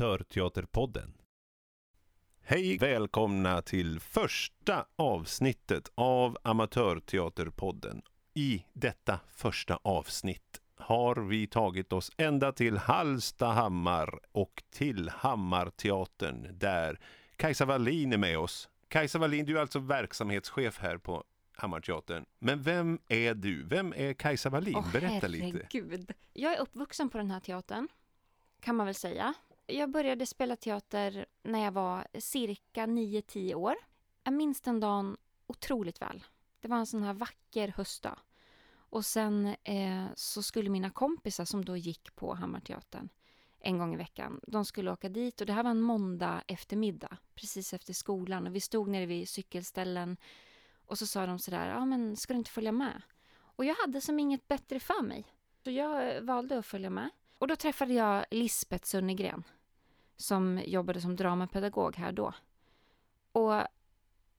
Amatörteaterpodden. Hej, välkomna till första avsnittet av Amatörteaterpodden. I detta första avsnitt har vi tagit oss ända till Hallstahammar och till Hammarteatern där Kajsa Wallin är med oss. Kajsa Wallin, du är alltså verksamhetschef här på Hammarteatern. Men vem är du? Vem är Kajsa Wallin? Åh, Berätta lite. herregud. Jag är uppvuxen på den här teatern, kan man väl säga. Jag började spela teater när jag var cirka 9-10 år. Jag minns den dagen otroligt väl. Det var en sån här vacker höstdag. Och sen eh, så skulle mina kompisar som då gick på Hammarteatern en gång i veckan, de skulle åka dit och det här var en måndag eftermiddag, precis efter skolan och vi stod nere vid cykelställen och så sa de sådär, ja men ska du inte följa med? Och jag hade som inget bättre för mig. Så jag valde att följa med. Och då träffade jag Lisbeth Sunnegren som jobbade som dramapedagog här då. Och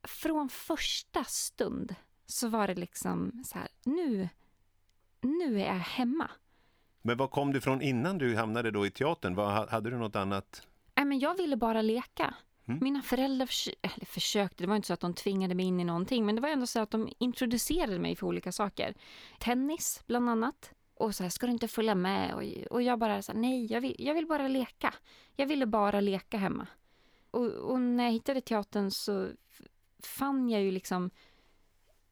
från första stund så var det liksom så här, nu, nu är jag hemma. Men var kom du ifrån innan du hamnade då i teatern? Vad, hade du något annat? Nej, men jag ville bara leka. Mm. Mina föräldrar förs eller försökte, det var inte så att de tvingade mig in i någonting, men det var ändå så att de introducerade mig för olika saker. Tennis, bland annat. Och så här, ska du inte följa med? Och, och jag bara så här, nej, jag vill, jag vill bara leka. Jag ville bara leka hemma. Och, och när jag hittade teatern så fann jag ju liksom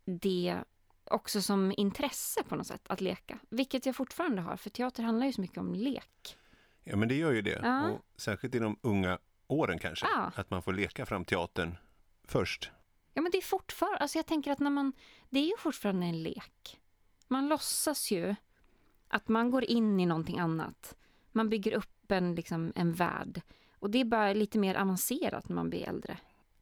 det också som intresse på något sätt, att leka. Vilket jag fortfarande har, för teater handlar ju så mycket om lek. Ja, men det gör ju det. Ja. Och särskilt i de unga åren kanske. Ja. Att man får leka fram teatern först. Ja, men det är fortfarande, alltså jag tänker att när man, det är ju fortfarande en lek. Man låtsas ju att man går in i någonting annat. Man bygger upp en, liksom, en värld. Och det är bara lite mer avancerat när man blir äldre.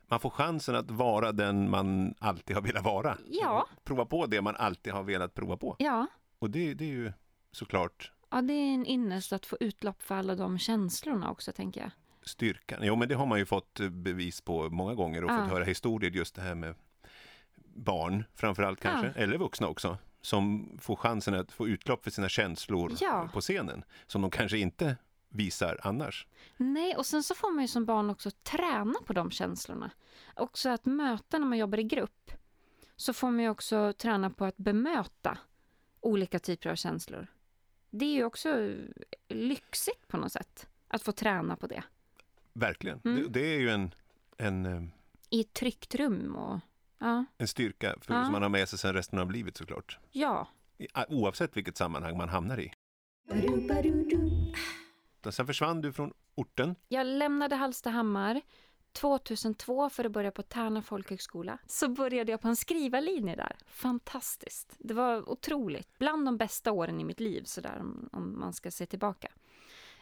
Man får chansen att vara den man alltid har velat vara. Ja. Prova på det man alltid har velat prova på. Ja, Och det, det är ju såklart ja det är en ynnest att få utlopp för alla de känslorna också, tänker jag. styrkan. Jo, men det har man ju fått bevis på många gånger och Ja. fått höra historier just det här med barn, framförallt kanske, eller vuxna också, som får chansen att få utlopp för sina känslor Ja. på scenen, som de kanske inte visar annars. Nej, och sen så får man ju som barn också träna på de känslorna. Också att möta när man jobbar i grupp. Så får man ju också träna på att bemöta olika typer av känslor. Det är ju också lyxigt på något sätt. Att få träna på det. Verkligen. Mm. Det, det är ju en, en, eh, I ett tryggt rum och... Ja. en styrka för, Ja. som man har med sig sen resten av livet såklart. Ja. Oavsett vilket sammanhang man hamnar i. Sen försvann du från orten. Jag lämnade Hallstahammar 2002 för att börja på Tärna folkhögskola. Så började jag på en skrivarlinje där. Fantastiskt. Det var otroligt. Bland de bästa åren i mitt liv, sådär om, om man ska se tillbaka.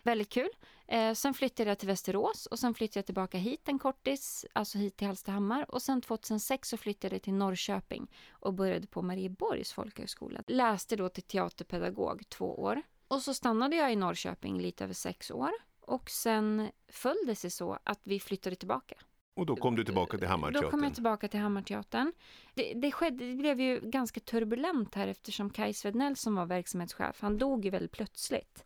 Väldigt kul. Eh, sen flyttade jag till Västerås och sen flyttade jag tillbaka hit en kortis, alltså hit till Hallstahammar. Och sen 2006 så flyttade jag till Norrköping och började på Marieborgs folkhögskola. Läste då till teaterpedagog två år. Och så stannade jag i Norrköping lite över sex år. Och sen föll det sig så att vi flyttade tillbaka. Och då kom du tillbaka till Då kom Hammarteatern. jag tillbaka till Hammarteatern. Det, det, skedde, det blev ju ganska turbulent här eftersom Kaj Svednell som var verksamhetschef, han dog ju väldigt plötsligt.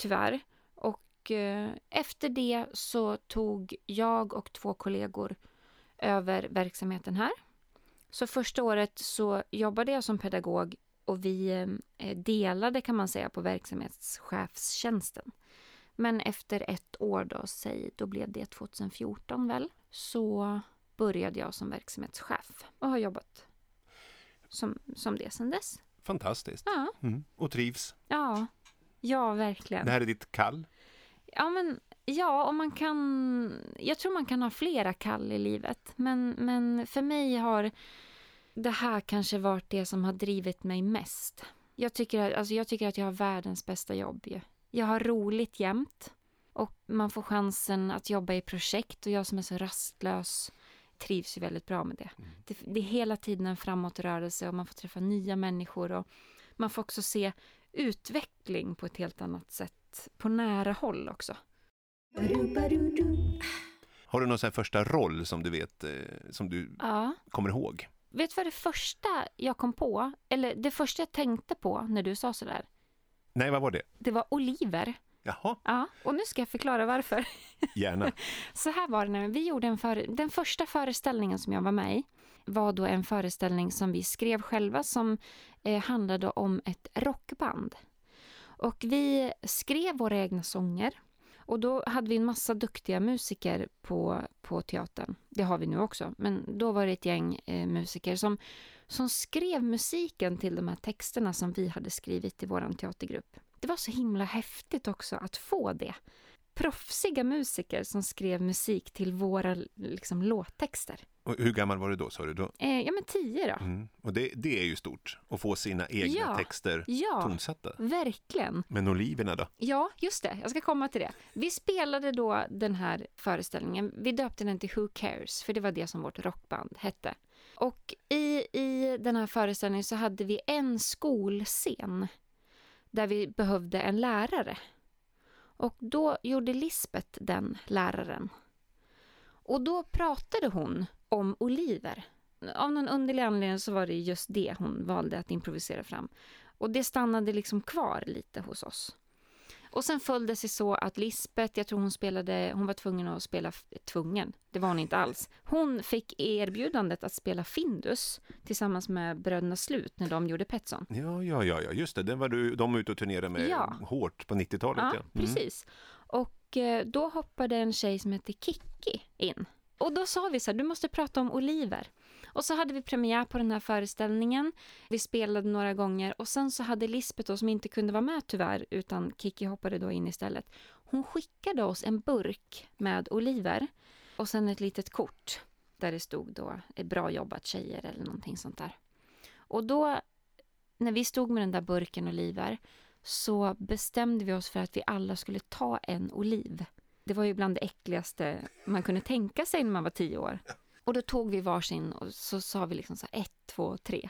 Tyvärr. Och eh, efter det så tog jag och två kollegor över verksamheten här. Så första året så jobbade jag som pedagog och vi eh, delade kan man säga på verksamhetschefstjänsten. Men efter ett år då, säg, då blev det 2014 väl, så började jag som verksamhetschef och har jobbat som, som det sedan dess. Fantastiskt. Ja, Mm. Och trivs. ja, ja verkligen. Det här är ditt kall. Ja, men ja, och man kan... Jag tror man kan ha flera kall i livet. Men, men för mig har det här kanske varit det som har drivit mig mest. Jag tycker, att- alltså jag tycker att jag har världens bästa jobb. ju. Jag har roligt jämt. Och man får chansen att jobba i projekt. Och jag som är så rastlös trivs ju väldigt bra med det. Det, det är hela tiden en framåtrörelse och man får träffa nya människor. Och man får också se utveckling på ett helt annat sätt på nära håll också. Har du någon här första roll som du vet, eh, som du Ja. kommer ihåg? Vet du vad det första jag kom på, eller det första jag tänkte på när du sa sådär? Nej, vad var det? Det var Oliver Jaha, Ja, och nu ska jag förklara varför. gärna. Så här var det när vi gjorde en före... Den första föreställningen som jag var med i var då en föreställning som vi skrev själva som eh, handlade om ett rockband. Och vi skrev våra egna sånger. Och då hade vi en massa duktiga musiker på, på teatern. Det har vi nu också. Men då var det ett gäng eh, musiker som, som skrev musiken till de här texterna som vi hade skrivit i vår teatergrupp. Det var så himla häftigt också att få det. Proffsiga musiker som skrev musik till våra liksom, låttexter. Och hur gammal var du då sa du? Då? Eh, ja men tio då. Mm. Och det, det är ju stort, att få sina egna Ja. texter Ja, tonsatta. verkligen. Men oliverna då? Ja, just det. Jag ska komma till det. Vi spelade då den här föreställningen. Vi döpte den till Who Cares, för det var det som vårt rockband hette. Och i, i den här föreställningen så hade vi en skolscen där vi behövde en lärare. Och då gjorde Lisbeth den läraren. Och då pratade hon om oliver. Av någon underlig anledning så var det just det hon valde att improvisera fram. Och det stannade liksom kvar lite hos oss. Och sen föll det sig så att Lisbeth, jag tror hon spelade, hon var tvungen att spela, tvungen, det var hon inte alls. Hon fick erbjudandet att spela Findus tillsammans med Bröderna Slut när de gjorde Petson. Ja, ja, ja, ja, just det. Den var du, de var ute och turnerade med Ja. hårt på 90-talet. Ja, Ja, Mm. precis. Och eh, då hoppade en tjej som heter Kikki in. Och då sa vi så här, du måste prata om oliver. Och så hade vi premiär på den här föreställningen. Vi spelade några gånger och sen så hade Lisbeth då, som inte kunde vara med tyvärr, utan Kikki hoppade då in istället. Hon skickade oss en burk med oliver och sen ett litet kort där det stod då eh, bra jobbat tjejer eller någonting sånt där. Och då när vi stod med den där burken oliver så bestämde vi oss för att vi alla skulle ta en oliv. Det var ju bland det äckligaste man kunde tänka sig när man var tio år. Och då tog vi varsin och så sa vi liksom så här ett, två, tre.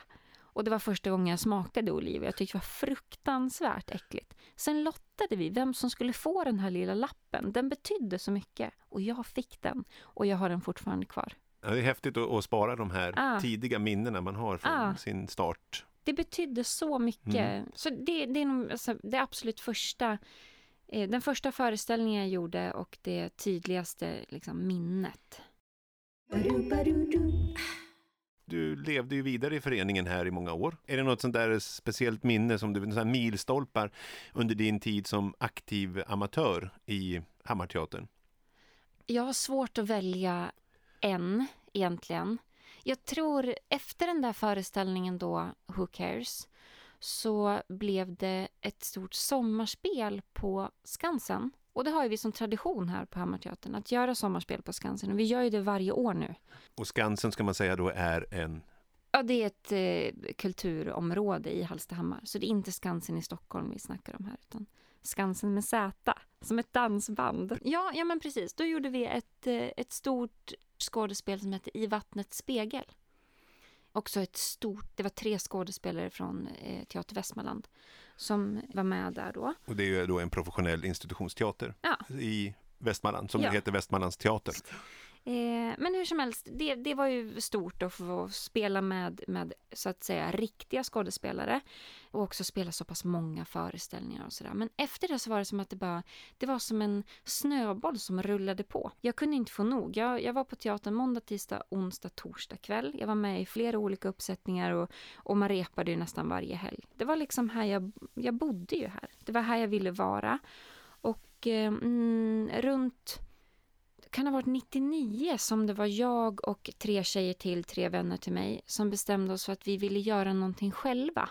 Och det var första gången jag smakade oliv och jag tyckte det var fruktansvärt äckligt. Sen lottade vi vem som skulle få den här lilla lappen. Den betydde så mycket och jag fick den och jag har den fortfarande kvar. Ja, det är häftigt att, att spara de här Ah. tidiga minnena man har från Ah. sin start. Det betydde så mycket. Mm. Så det, det är nog alltså, det absolut första, den första föreställningen jag gjorde och det tydligaste liksom, minnet. Du levde ju vidare i föreningen här i många år. Är det något sånt där speciellt minne som du, sådana milstolpar under din tid som aktiv amatör i Hammarteatern? Jag har svårt att välja en egentligen. Jag tror efter den där föreställningen då, Who Cares, så blev det ett stort sommarspel på Skansen. Och det har ju vi som tradition här på Hammarteatern, att göra sommarspel på Skansen. Och vi gör ju det varje år nu. Och Skansen ska man säga då är en Ja, det är ett eh, kulturområde i Hallstahammar. Så det är inte Skansen i Stockholm vi snackar om här, utan Skansen med Z, som ett dansband. Ja, ja men precis. Då gjorde vi ett, eh, ett stort skådespel som hette I vattnets spegel. Också ett stort, det var tre skådespelare från eh, Teater Västmanland som var med där då. Och det är ju då en professionell institutionsteater Ja. i Västmanland som Ja. heter Västmanlands teater. Eh, men hur som helst, det, det var ju stort att få spela med, med så att säga riktiga skådespelare och också spela så pass många föreställningar och sådär. Men efter det så var det som att det bara, det var som en snöboll som rullade på. Jag kunde inte få nog. Jag, jag var på teatern måndag, tisdag, onsdag, torsdag kväll. Jag var med i flera olika uppsättningar och, och man repade ju nästan varje helg. Det var liksom här jag, jag bodde ju här. Det var här jag ville vara. Och eh, mm, runt kan ha varit 99 som det var jag och tre tjejer till, tre vänner till mig, som bestämde oss för att vi ville göra någonting själva.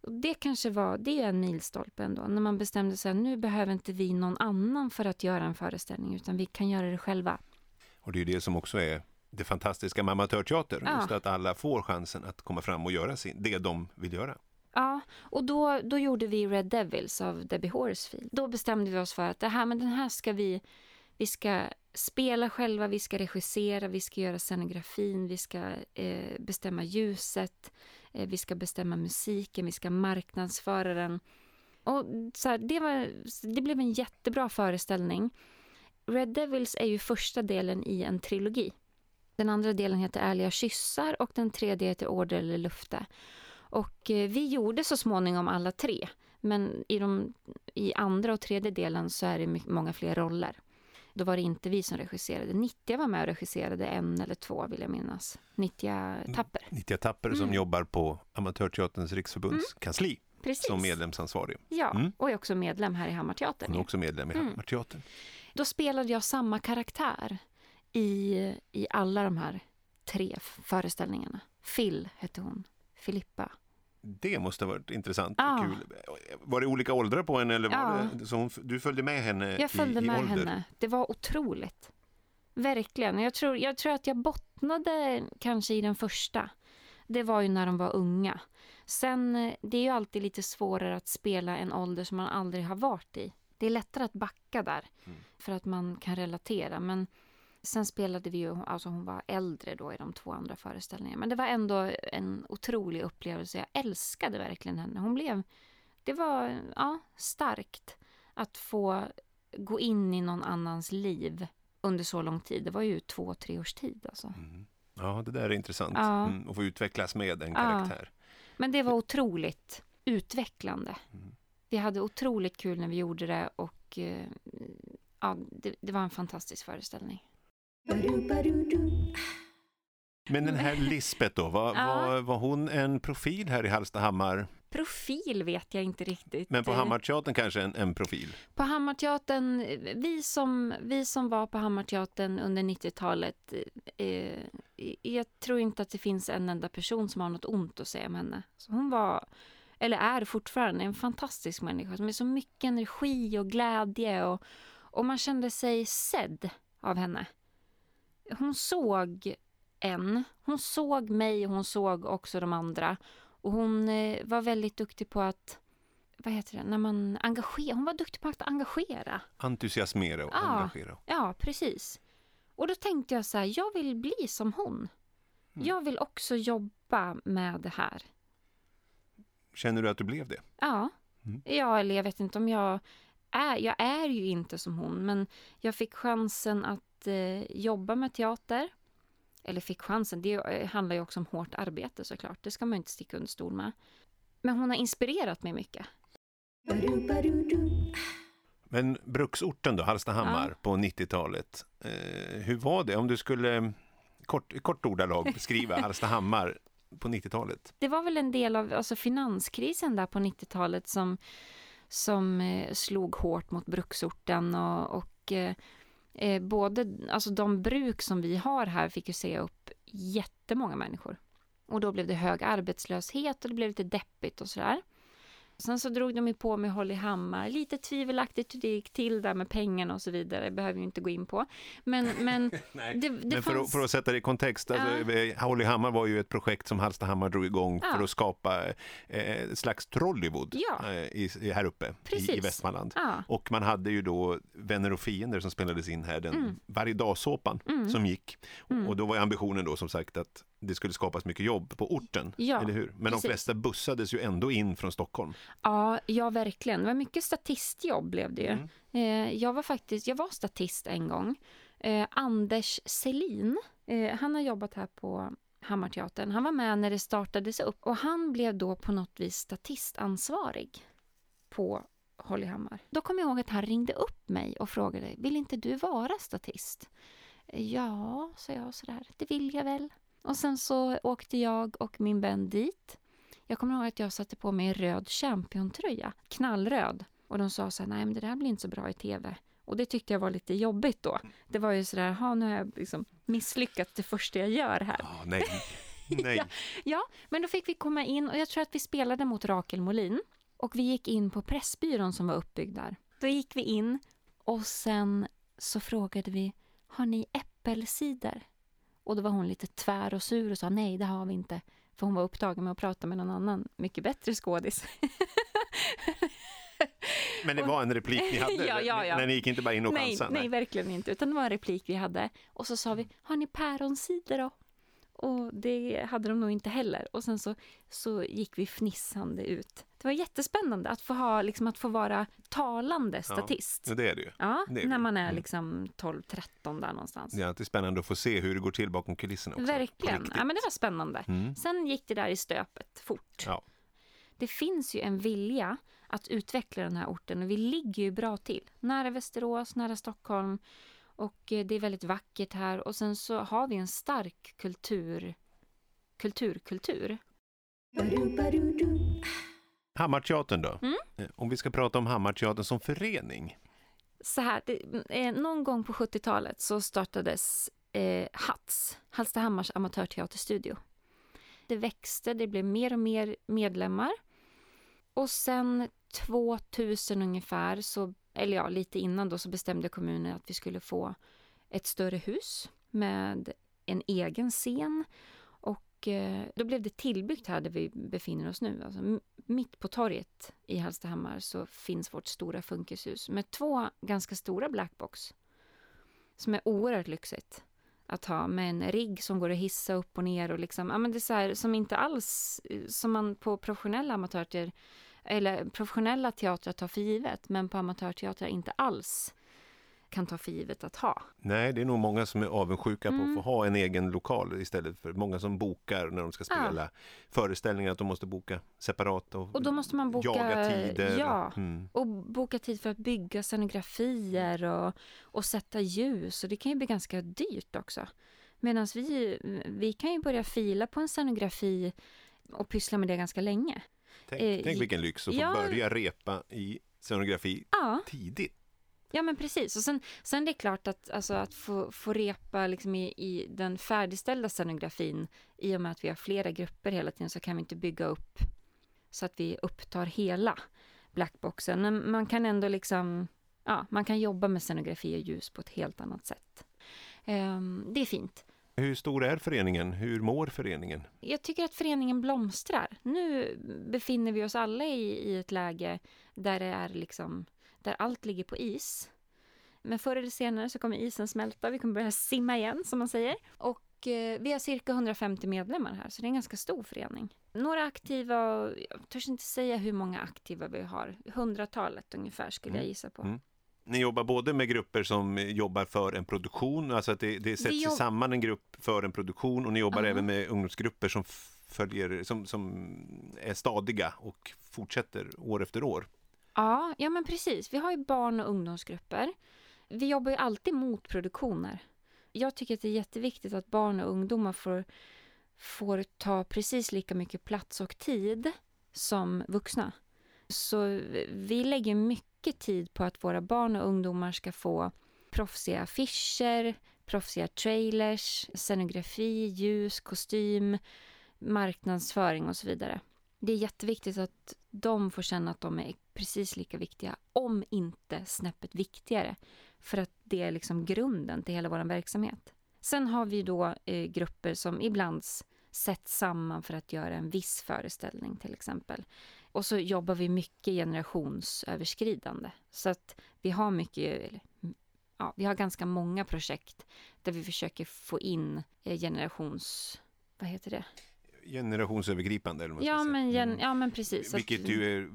Och det kanske var, det är en milstolpe ändå, när man bestämde sig nu behöver inte vi någon annan för att göra en föreställning, utan vi kan göra det själva. Och det är det som också är det fantastiska med amatörteater, Ja. just att alla får chansen att komma fram och göra sin, det de vill göra. Ja, och då, då gjorde vi Red Devils av Debbie Horsfield. Då bestämde vi oss för att det här, men den här ska vi, vi ska spela själva, vi ska regissera, vi ska göra scenografin, vi ska eh, bestämma ljuset, eh, vi ska bestämma musiken, vi ska marknadsföra den. Och så här, det, var, det blev en jättebra föreställning. Red Devils är ju första delen i en trilogi. Den andra delen heter Ärliga kyssar och den tredje heter Order eller lufte. Och eh, vi gjorde så småningom alla tre. Men i, de, i andra och tredje delen så är det mycket, många fler roller. Då var det inte vi som regisserade. Nittja var med och regisserade en eller två, vill jag minnas. Nittja Tapper. Nittja Tapper som Mm. jobbar på Amatörteaterns riksförbunds kansli Precis. som medlemsansvarig. Ja, Mm. och är också medlem här i Hammarteatern. Hon är också medlem i Mm. Hammarteatern. Då spelade jag samma karaktär i, i alla de här tre föreställningarna. Phil hette hon. Filippa. Det måste ha varit intressant Ja. och kul. Var det olika åldrar på henne eller var Ja. det, så hon, du följde med henne Jag följde i, i med ålder? henne. Det var otroligt. Verkligen. Jag tror, jag tror att jag bottnade kanske i den första. Det var ju när de var unga. Sen, eh, det är ju alltid lite svårare att spela en ålder som man aldrig har varit i. Det är lättare att backa där, Mm. för att man kan relatera. Men sen spelade vi ju, alltså hon var äldre då i de två andra föreställningarna. Men det var ändå en otrolig upplevelse. Jag älskade verkligen henne. Hon blev, det var, ja, starkt att få gå in i någon annans liv under så lång tid. Det var ju två, tre års tid alltså. Mm. Ja, det där är intressant. Ja. Mm, att få utvecklas med en Ja. karaktär. Men det var otroligt utvecklande. Mm. Vi hade otroligt kul när vi gjorde det och eh, ja, det, det var en fantastisk föreställning. Men den här Lisbeth då, var, Ja. var, var hon en profil här i Hallstahammar? Profil vet jag inte riktigt. Men på Eh, Hammarteatern kanske en, en profil? På Hammarteatern, eh, vi som, vi som var på Hammarteatern under 90-talet, eh, jag tror inte att det finns en enda person som har något ont att säga om henne. Så hon var, eller är fortfarande, en fantastisk människa med så mycket energi och glädje och, och man kände sig sedd av henne. Hon såg en, hon såg mig och hon såg också de andra. Och hon eh, var väldigt duktig på att vad heter det, när man engagerar, hon var duktig på att engagera. Entusiasmera och Ja. engagera. Ja, precis. Och då tänkte jag så här, jag vill bli som hon. Mm. Jag vill också jobba med det här. Känner du att du blev det? Ja, Mm. ja eller jag vet inte om jag är, jag är ju inte som hon, men jag fick chansen att eh, jobba med teater. Eller fick chansen, det eh, handlar ju också om hårt arbete såklart, det ska man inte sticka under stol med. Men hon har inspirerat mig mycket. Men bruksorten då, Hallstahammar på 90-talet. Eh, hur var det om du skulle kort, kort ordalag beskriva Hallstahammar på 90-talet? Det var väl en del av alltså, finanskrisen där på 90-talet som, som eh, slog hårt mot bruksorten och, och eh, både, alltså de bruk som vi har här fick ju se upp jättemånga människor. Och då blev det hög arbetslöshet och det blev lite deppigt och sådär. Sen så drog de ju på med Holly Hammar, lite tvivelaktigt hur det gick till där med pengarna och så vidare, det behöver vi inte gå in på. Men, men det, det Men för, att, fanns... för att sätta det i kontext, alltså, Holly Hammar var ju ett projekt som Hallstahammar drog igång Ja. för att skapa eh, slags Trollywood Ja. eh, i, här uppe i, i. Västmanland. Ja, Och man hade ju då Vänner och fiender som spelades in här, den Mm. varje dag-såpan Mm. som gick. Mm. Och då var ambitionen då som sagt att det skulle skapas mycket jobb på orten, Ja, eller hur? Men precis. de flesta bussades ju ändå in från Stockholm. Ja, ja, verkligen. Det var mycket statistjobb blev det ju. Mm. Eh, jag var faktiskt, jag var statist en gång. Eh, Anders Selin, eh, han har jobbat här på Hammarteatern. Han var med när det startades upp och han blev då på något vis statistansvarig på Hollyhammar. Då kom jag ihåg att han ringde upp mig och frågade, vill inte du vara statist? Ja, sa jag sådär, det vill jag väl. Och sen så åkte jag och min vän dit. Jag kommer ihåg att jag satte på mig en röd championtröja, knallröd. Och de sa så här, nej men det där blir inte så bra i tv. Och det tyckte jag var lite jobbigt då. Det var ju sådär, ha nu har jag liksom misslyckats det första jag gör här. Ja, nej. nej. Ja, men då fick vi komma in och jag tror att vi spelade mot Rakel Molin. Och vi gick in på Pressbyrån som var uppbyggd där. Då gick vi in och sen så frågade vi, har ni äppelcider? Och då var hon lite tvär och sur och sa nej, det har vi inte. För hon var upptagen med att prata med någon annan mycket bättre skådis. Men det var en replik ni hade? Ja, ja, ja. När ni gick inte bara in och nej, chansade? nej, verkligen inte. Utan det var en replik vi hade. Och så sa vi, har ni päronsider då? Och det hade de nog inte heller. Och sen så, så gick vi fnissande ut. Det var jättespännande att få, ha, liksom, att få vara talande statist. Ja, det är det ju. Ja, det är när det. man är Mm. liksom 12-13 där någonstans. Det är alltid spännande att få se hur det går till bakom kulisserna också. Verkligen. Ja, men det var spännande. Mm. Sen gick det där i stöpet fort. Ja. det finns ju en vilja att utveckla den här orten och vi ligger ju bra till. Nära Västerås, nära Stockholm och eh, det är väldigt vackert här och sen så har vi en stark kultur, kultur, kultur. Hammarteatern då? Mm. Eh, Om vi ska prata om Hammarteatern som förening. Så här, det, eh, någon gång på 70-talet så startades eh, HATS, Hallstahammars amatörteaterstudio. Det växte, det blev mer och mer medlemmar. Och sen 2000 ungefär, så, eller ja, lite innan då, så bestämde kommunen att vi skulle få ett större hus med en egen scen. Och eh, då blev det tillbyggt här där vi befinner oss nu. Alltså, mitt på torget i Hallstahammar så finns vårt stora funkishus med två ganska stora blackbox. Som är oerhört lyxigt att ha med en rigg som går att hissa upp och ner och liksom, ja men det är så här som inte alls, eh, som man på professionella amatörter eller professionella teatrar tar för givet, men på amatörteatrar inte alls kan ta för givet att ha. Nej, det är nog många som är avundsjuka på Mm. att få ha en egen lokal istället för många som bokar när de ska Ja. spela föreställningar att de måste boka separat och, Och då måste man boka- jaga tider. ja. Mm. Och boka tid för att bygga scenografier och, och sätta ljus. Och det kan ju bli ganska dyrt också. Medan vi, vi kan ju börja fila på en scenografi och pyssla med det ganska länge. Tänk, Eh, tänk vilken lyx att få ja. börja repa i scenografi Ja, tidigt. ja men precis. Och sen, sen det är klart att, alltså, att få, få repa liksom i, i den färdigställda scenografin i och med att vi har flera grupper hela tiden så kan vi inte bygga upp så att vi upptar hela blackboxen. Men man kan ändå liksom, ja, man kan jobba med scenografi och ljus på ett helt annat sätt. Ehm, det är fint. Hur stor är föreningen? Hur mår föreningen? Jag tycker att föreningen blomstrar. Nu befinner vi oss alla i, i ett läge där det är liksom, där allt ligger på is. Men förr eller senare så kommer isen smälta, vi kommer börja simma igen som man säger. Och eh, vi har cirka 150 medlemmar här, så det är en ganska stor förening. Några aktiva, jag törs inte säga hur många aktiva vi har. Hundratalet ungefär skulle Mm. jag gissa på. Mm. Ni jobbar både med grupper som jobbar för en produktion, alltså att det, det sätts jobb- samman en grupp för en produktion och ni jobbar Ja. även med ungdomsgrupper som följer, som, som är stadiga och fortsätter år efter år. Ja, ja men precis. Vi har ju barn och ungdomsgrupper. Vi jobbar ju alltid mot produktioner. Jag tycker att det är jätteviktigt att barn och ungdomar får, får ta precis lika mycket plats och tid som vuxna. Så vi lägger mycket tid på att våra barn och ungdomar ska få proffsiga affischer, proffsiga trailers, scenografi, ljus, kostym, marknadsföring och så vidare. Det är jätteviktigt att de får känna att de är precis lika viktiga, om inte snäppet viktigare. För att det är liksom grunden till hela vår verksamhet. Sen har vi då eh, grupper som ibland sätts samman för att göra en viss föreställning till exempel. Och så jobbar vi mycket generationsöverskridande. Så att vi har mycket, ja, vi har ganska många projekt där vi försöker få in eh, generations... Vad heter det? Generationsövergripande eller vad Ja men, gen, Mm. ja, men precis. Att- Vilket ju är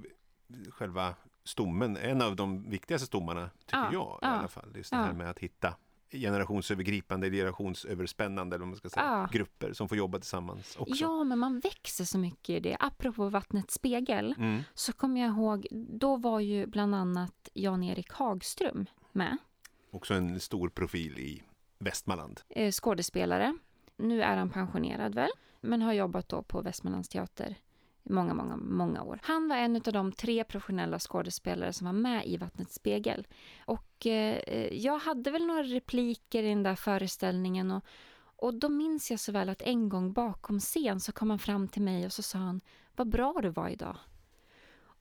själva stommen, en av de viktigaste stommarna tycker Ja, jag i ja, alla fall. Just det här med att hitta generationsövergripande, generationsöverspännande eller vad man ska säga, Ja. grupper som får jobba tillsammans också. Ja, men man växer så mycket i det. Apropå vattnets spegel Mm. så kommer jag ihåg, då var ju bland annat Jan-Erik Hagström med, Också en stor profil i Västmanland. eh, skådespelare. Nu är han pensionerad väl, men har jobbat då på Västmanlands teater många, många, många år. Han var en av de tre professionella skådespelare som var med i Vattnets spegel. Och eh, jag hade väl några repliker i den där föreställningen och, och då minns jag så väl att en gång bakom scen så kom han fram till mig och så sa han Vad bra du var idag.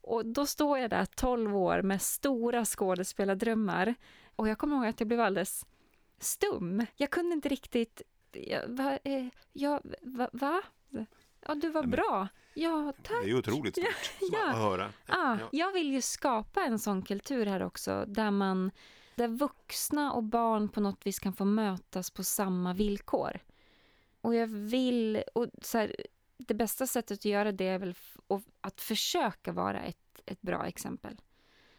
Och då står jag där 12 år med stora skådespelardrömmar och jag kommer ihåg att jag blev alldeles stum. Jag kunde inte riktigt... Jag, va, eh, jag, va, va? Ja, du var bra. Ja, Det tack. är ju otroligt stort ja. att höra. Ja, Ja. jag vill ju skapa en sån kultur här också där man där vuxna och barn på något vis kan få mötas på samma villkor. Och jag vill, och så här, det bästa sättet att göra det är väl att försöka vara ett, ett bra exempel.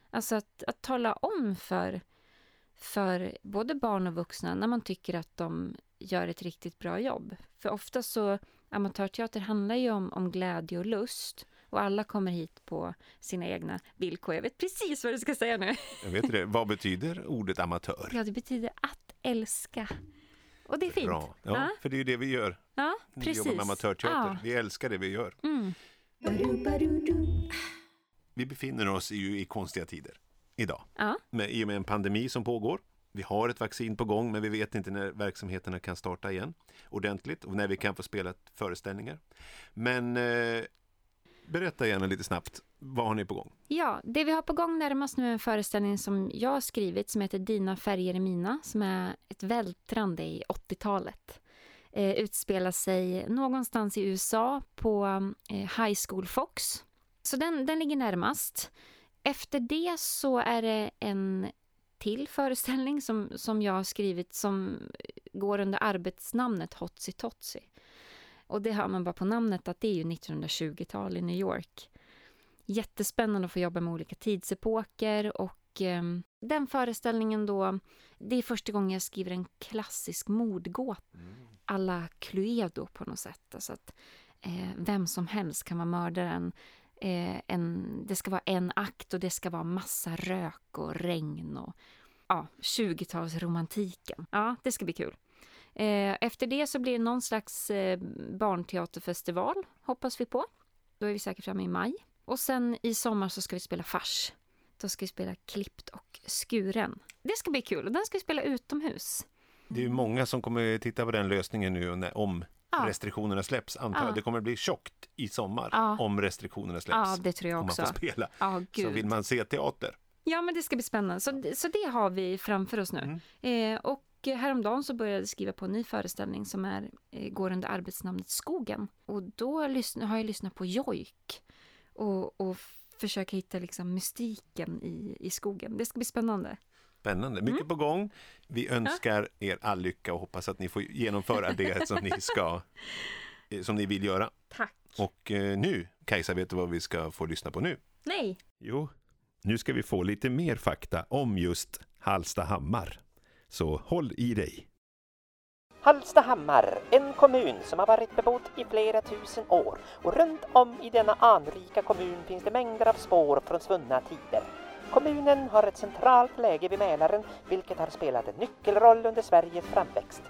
Alltså att, att tala om för, för både barn och vuxna när man tycker att de gör ett riktigt bra jobb. För ofta så, amatörteater handlar ju om, om glädje och lust Och alla kommer hit på sina egna villkor. Jag vet precis vad du ska säga nu. Jag vet det. Vad betyder ordet amatör? Ja, det betyder att älska. Och det är fint. Bra. Ja, Ja. för det är ju det vi gör. Ja, Vi precis. jobbar med amatörteater. Ja. Vi älskar det vi gör. Mm. Vi befinner oss ju i konstiga tider idag. Ja. Med, I och med en pandemi som pågår. Vi har ett vaccin på gång men vi vet inte när verksamheterna kan starta igen ordentligt och när vi kan få spela föreställningar. Men eh, berätta gärna lite snabbt, vad har ni på gång? Ja, det vi har på gång närmast nu är en föreställning som jag har skrivit som heter Dina färger är mina, som är ett vältrande i 80-talet. Eh, utspelar sig någonstans i USA på eh, High School Fox. Så den, den ligger närmast. Efter det så är det en till föreställning som, som jag har skrivit som går under arbetsnamnet Hotsy Totsy. Och det hör man bara på namnet att det är ju 1920-tal i New York jättespännande att få jobba med olika tidsepoker och eh, den föreställningen då, det är första gången jag skriver en klassisk mordgåta alla Cluedo på något sätt. Alltså att eh, vem som helst kan vara mördaren. Eh, en, det ska vara en akt och det ska vara massa rök och regn och ja, 20-talsromantiken. Ja, det ska bli kul. Eh, efter det så blir det någon slags eh, barnteaterfestival, hoppas vi på. Då är vi säkert framme i maj. Och sen i sommar så ska vi spela fars. Då ska vi spela klippt och skuren. Det ska bli kul och den ska vi spela utomhus. Det är ju många som kommer titta på den lösningen nu om Ja. restriktionerna släpps. Antar Ja. Det kommer bli tjockt i sommar Ja. om restriktionerna släpps. Ja, det tror jag om man också. får spela. Ja, Så vill man se teater. Ja, men det ska bli spännande. Så, så det har vi framför oss nu. Eh, och häromdagen så började jag skriva på en ny föreställning som är, eh, går under arbetsnamnet Skogen. Och då har jag lyssnat på Jojk och, och försöka hitta liksom mystiken i, i skogen. Det ska bli spännande. Spännande, mycket på gång. Vi önskar er all lycka och hoppas att ni får genomföra det som ni ska, eh, som ni vill göra. Tack. Och eh, nu, Kajsa, vet du vad vi ska få lyssna på nu? Nej. Jo, nu ska vi få lite mer fakta om just Hallstahammar. Så håll i dig. Hallstahammar, en kommun som har varit bebodd i flera tusen år och runt om i denna anrika kommun finns det mängder av spår från svunna tider. Kommunen har ett centralt läge vid Mälaren vilket har spelat en nyckelroll under Sveriges framväxt.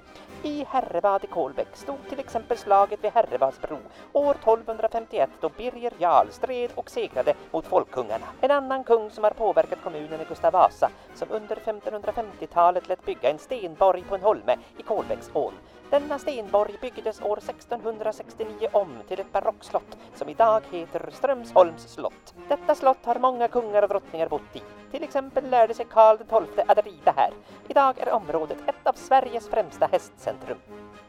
I Herrevad i Kolbäck stod till exempel slaget vid Herrevadsbro år 1251 då Birger Jarl stred och segrade mot folkkungarna. En annan kung som har påverkat kommunen är Gustav Vasa som under 1550-talet lät bygga en stenborg på en holme i Kolbäcksån. Denna stenborg byggdes år 1669 om till ett barockslott som idag heter Strömsholms slott. Detta slott har många kungar och drottningar bott i. Till exempel lärde sig Karl XII att rida här. Idag är området ett av Sveriges främsta hästcentrum.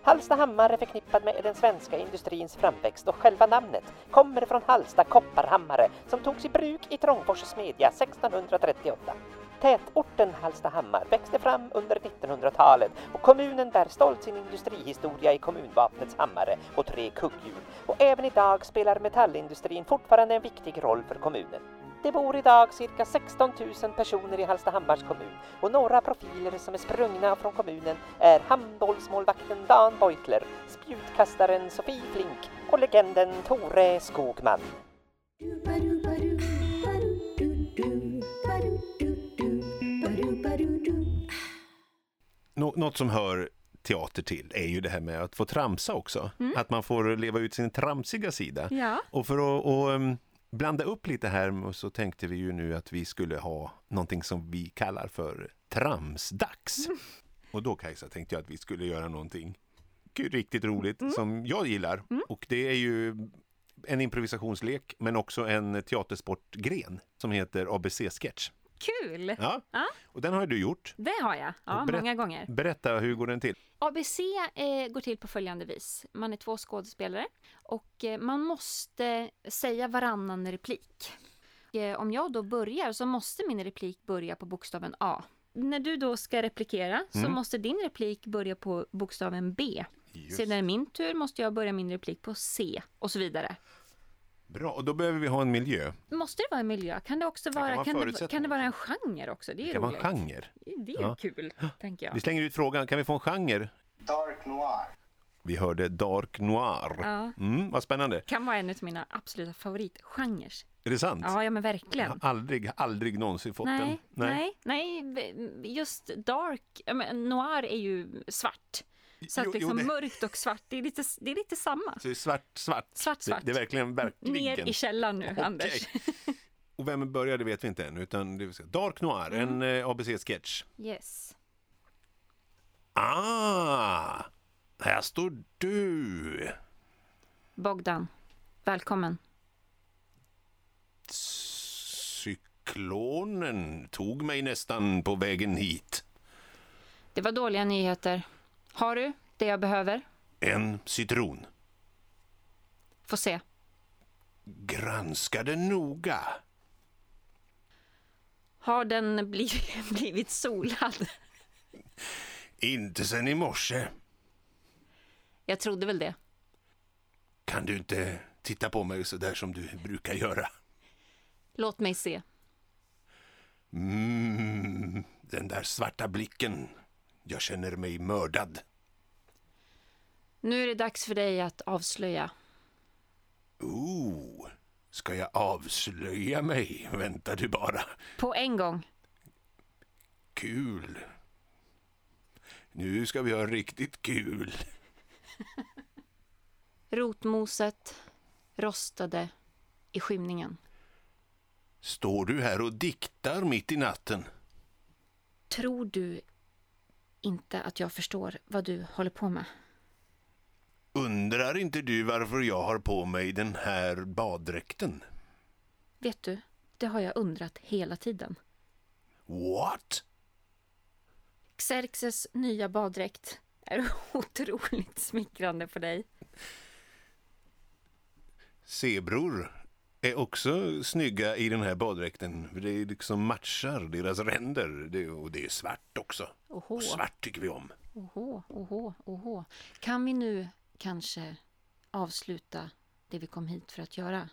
Hallstahammar är förknippad med den svenska industrins framväxt och själva namnet kommer från Hallsta kopparhammare som togs i bruk i Trångfors smedja 1638. Tätorten Hallstahammar växte fram under 1900-talet och kommunen bär stolt sin industrihistoria i kommunvapnets hammare och tre kugghjul. Och även idag spelar metallindustrin fortfarande en viktig roll för kommunen. Det bor idag cirka 16 000 personer i Hallstahammars kommun och några profiler som är sprungna från kommunen är handbollsmålvakten Dan Beutler, spjutkastaren Sofie Flink och legenden Tore Skogman. Nå- något som hör teater till är ju det här med att få tramsa också. Att man får leva ut sin tramsiga sida. Ja. Och för att och, um, blanda upp lite här så tänkte vi ju nu att vi skulle ha någonting som vi kallar för tramsdags. Och då Kajsa tänkte jag att vi skulle göra någonting riktigt roligt som jag gillar. Och det är ju en improvisationslek men också en teatersportgren som heter ABC-sketch. Kul! Ja, Ja. och den har du gjort. Det har jag. Ja, berätt- många gånger. Berätta, hur går den till? ABC eh, går till på följande vis. Man är två skådespelare och eh, man måste säga varannan replik. Eh, om jag då börjar så måste min replik börja på bokstaven A. När du då ska replikera så Mm. måste din replik börja på bokstaven B. Just. Sedan är det min tur måste jag börja min replik på C och så vidare. Bra, och då behöver vi ha en miljö. Måste det vara en miljö? Kan det också kan vara, vara kan det, kan det vara en genre också? Det är Det ju kan vara roligt. en genre. Det är Ja. kul, tänker jag. Vi slänger ut frågan, kan vi få en genre? Dark noir. Vi hörde Dark Noir. Ja. Mm, vad spännande. Kan vara en av mina absoluta favoritgenrer. Är det sant? Ja, ja men Jag verkligen. har aldrig, aldrig någonsin fått den. Nej, nej, nej, just dark, noir är ju svart. Så att liksom jo, det- mörkt och svart, det är lite, det är lite samma. Så det är svart, svart. Svart, svart. Det, det är verkligen, verkligen. Ner i källaren nu, Okej. Anders. Och vem började vet vi inte än, utan Dark Noir, Mm. en eh, ABC-sketch. Yes. Ah, här står du. Bogdan, välkommen. Cyklonen tog mig nästan på vägen hit. Det var dåliga nyheter. Har du det jag behöver? En citron. Få se. Granska den noga. Har den blivit, blivit solad? Inte sen i morse. Jag trodde väl det. Kan du inte titta på mig så där som du brukar göra? Låt mig se. Mm, den där svarta blicken. Jag känner mig mördad. Nu är det dags för dig att avslöja. Oh, ska jag avslöja mig? Vänta du bara. På en gång. Kul. Nu ska vi ha riktigt kul. Rotmoset rostade i skymningen. Står du här och diktar mitt i natten? Tror du inte att jag förstår vad du håller på med? Undrar inte du varför jag har på mig den här baddräkten? Vet du, det har jag undrat hela tiden. What? Xerxes nya baddräkt är otroligt smickrande för dig. Zebror är också snygga i den här baddräkten. Det liksom matchar deras ränder det, och det är svart också. Oho, Och svart tycker vi om. oho, oho, oho. Kan vi nu kanske avsluta det vi kom hit för att göra?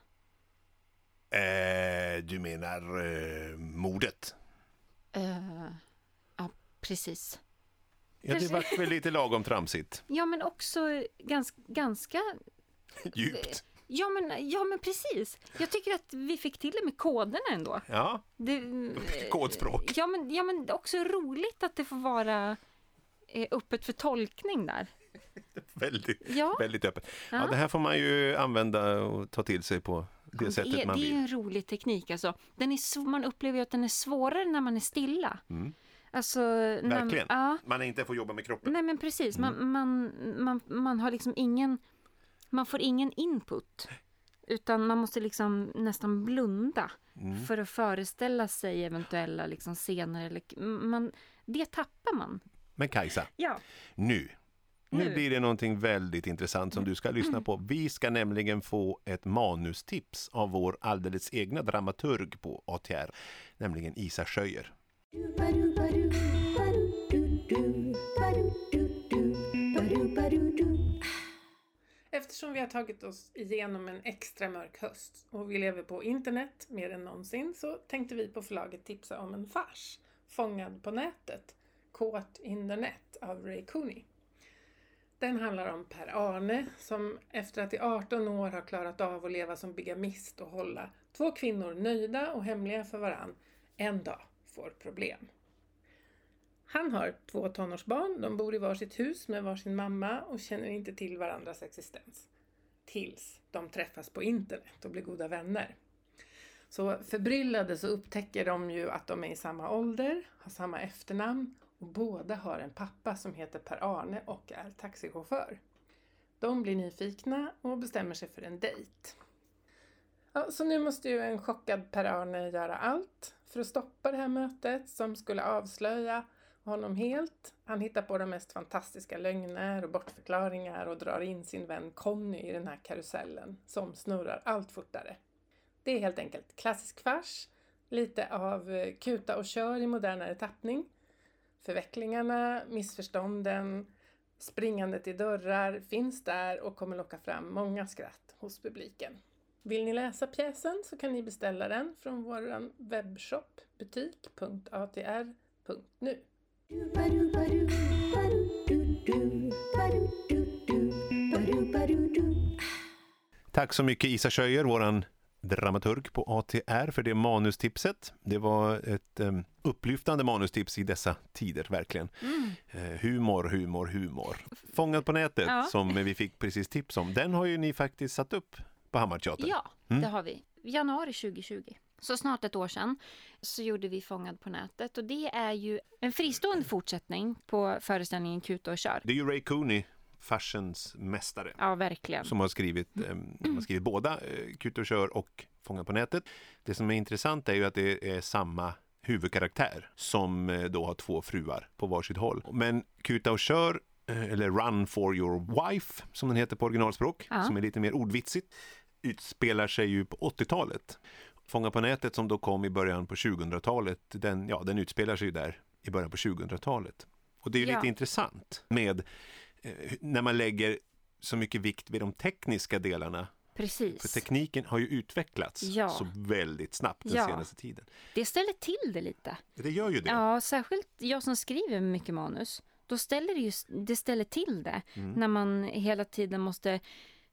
Eh, du menar eh, mordet? Eh, ja, precis. Ja, det vart väl lite lagom tramsigt. Ja, men också gans, ganska... Djupt. Ja men, ja, men precis. Jag tycker att vi fick till det med koderna ändå. Ja, Det, kodspråk. Ja men, ja, men också roligt att det får vara eh, öppet för tolkning där. Väldigt, Ja. väldigt öppet. Ja. Ja. det här får man ju använda och ta till sig på det det sättet är, man det är vill. en rolig teknik alltså. Den är, man upplever ju att den är svårare när man är stilla. Mm. Alltså, Verkligen. Ja, Man inte får jobba med kroppen. nej men precis. Mm. Man, man, man, man har liksom ingen, man får ingen input. Utan man måste liksom nästan blunda Mm. för att föreställa sig eventuella liksom scener. Eller, man, det tappar man. Men Kajsa, Ja. nu. Nu Nu. blir det någonting väldigt intressant som du ska lyssna på. Vi ska nämligen få ett manustips av vår alldeles egna dramaturg på ATR, nämligen Isa Schöjer. Eftersom vi har tagit oss igenom en extra mörk höst och vi lever på internet mer än någonsin så tänkte vi på förlaget tipsa om en fars, Fångad på nätet, Caught in the Net av Ray Cooney. Den handlar om Per-Arne som efter att i 18 år har klarat av att leva som bigamist och hålla två kvinnor nöjda och hemliga för varann, en dag får problem. Han har två tonårsbarn, de bor i varsitt hus med varsin mamma och känner inte till varandras existens. Tills de träffas på internet och blir goda vänner. Så förbryllade så upptäcker de ju att de är i samma ålder, har samma efternamn båda har en pappa som heter Per-Arne och är taxichaufför. De blir nyfikna och bestämmer sig för en dejt. Ja, så nu måste ju en chockad Per-Arne göra allt för att stoppa det här mötet som skulle avslöja honom helt. Han hittar på de mest fantastiska lögner och bortförklaringar och drar in sin vän Conny i den här karusellen som snurrar allt fortare. Det är helt enkelt klassisk fars, lite av eh, kuta och kör i modernare tappning. Förvecklingarna, missförstånden, springandet i dörrar finns där och kommer locka fram många skratt hos publiken. Vill ni läsa pjäsen så kan ni beställa den från vår webbshop butik.atr.nu. Tack så mycket Isa Schöjer, våran dramaturg på ATR för det manustipset. Det var ett um, upplyftande manustips i dessa tider, verkligen. Mm. Eh, humor, humor, humor. Fångad på nätet, Ja. som vi fick precis tips om, den har ju ni faktiskt satt upp på Hammarteatern. Ja, Mm. det har vi. Januari 2020. Så snart ett år sedan så gjorde vi Fångad på nätet och det är ju en fristående fortsättning på föreställningen Kuta och kör. Det är ju Ray Cooney, farsens mästare, Ja, verkligen. som har skrivit, um, har skrivit båda eh, Kut och kör och Fångad på nätet. Det som är intressant är ju att det är samma huvudkaraktär som eh, då har två fruar på varsitt håll. Men Kuta och kör eh, eller Run for your wife som den heter på originalspråk, Ja. som är lite mer ordvitsigt, utspelar sig ju på 80-talet. Fånga på nätet som då kom i början på 2000-talet, den, ja, den utspelar sig ju där i början på 2000-talet. Och det är ju Ja. lite intressant med eh, när man lägger så mycket vikt vid de tekniska delarna. För Precis. tekniken har ju utvecklats Ja. så väldigt snabbt den Ja. senaste tiden. Det ställer till det lite. Det gör ju det. Ja, särskilt jag som skriver mycket manus. Då ställer det ju det ställer till det Mm. när man hela tiden måste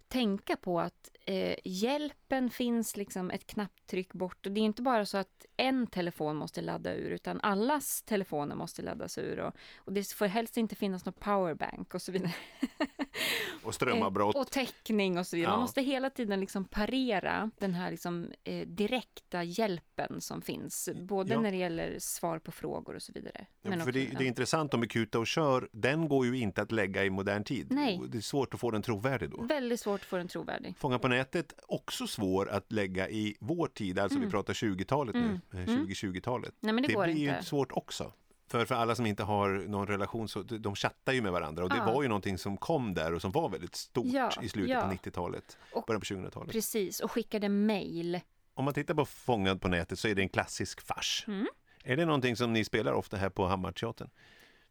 tänka på att eh, hjälpen finns liksom ett knapptryck bort. Och det är inte bara så att en telefon måste ladda ur utan allas telefoner måste laddas ur. Och, och det får helst inte finnas någon powerbank och så vidare. Och strömavbrott. Eh, Och täckning och så vidare. Man Ja. måste hela tiden liksom parera den här liksom, eh, direkta hjälpen som finns. Både Ja. när det gäller svar på frågor och så vidare. Ja, för också- det, det är intressant om med Kuta och kör, den går ju inte att lägga i modern tid. Nej. Det är svårt att få den trovärdig då. Väldigt svårt att få den trovärdig. Fånga på nätet, också svår att lägga i vår tid, alltså vi pratar 20-talet Mm. nu, eh, 2020-talet. Nej men det, går blir inte. ju svårt också. För, för alla som inte har någon relation så de chattar ju med varandra och det Ja. var ju någonting som kom där och som var väldigt stort Ja, i slutet ja. på 90-talet, Och- början på 2000-talet. Precis, och skickade mejl. Om man tittar på Fångad på nätet så är det en klassisk fars. Mm. Är det någonting som ni spelar ofta här på Hammarteatern?